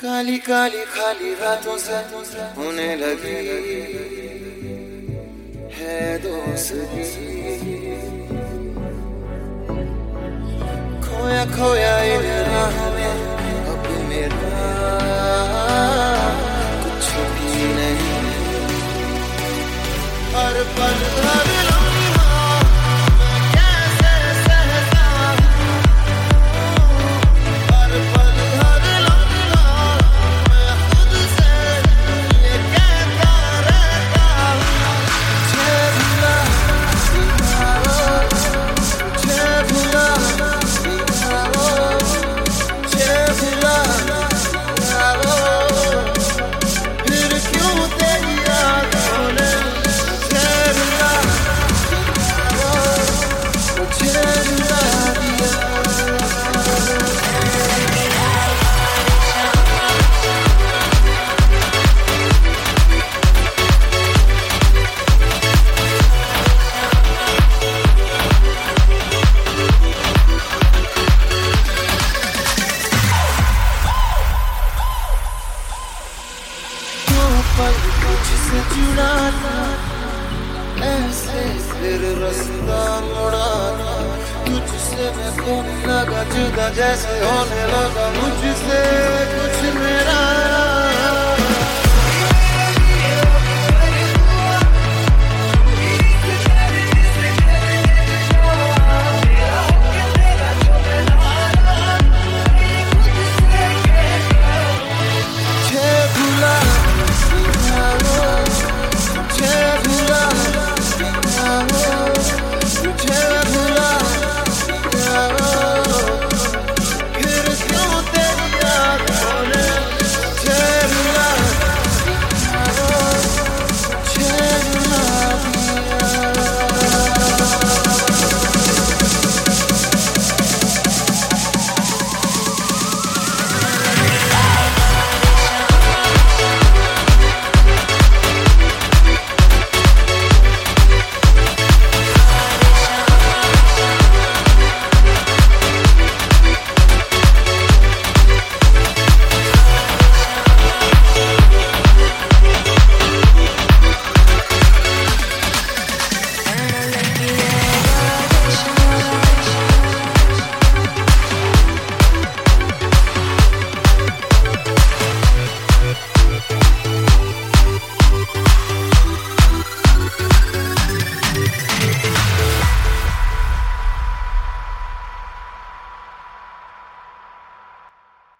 काली काली खाली रातों से होने लगी है दोस्ती। खोया खोया इन राह में अब मेरा तुझसे जुड़ा था ऐसे फिर रास्ता मुड़ा था तुझसे मैं खोने लगा जुदा जैसे होने लगा मुझसे कुछ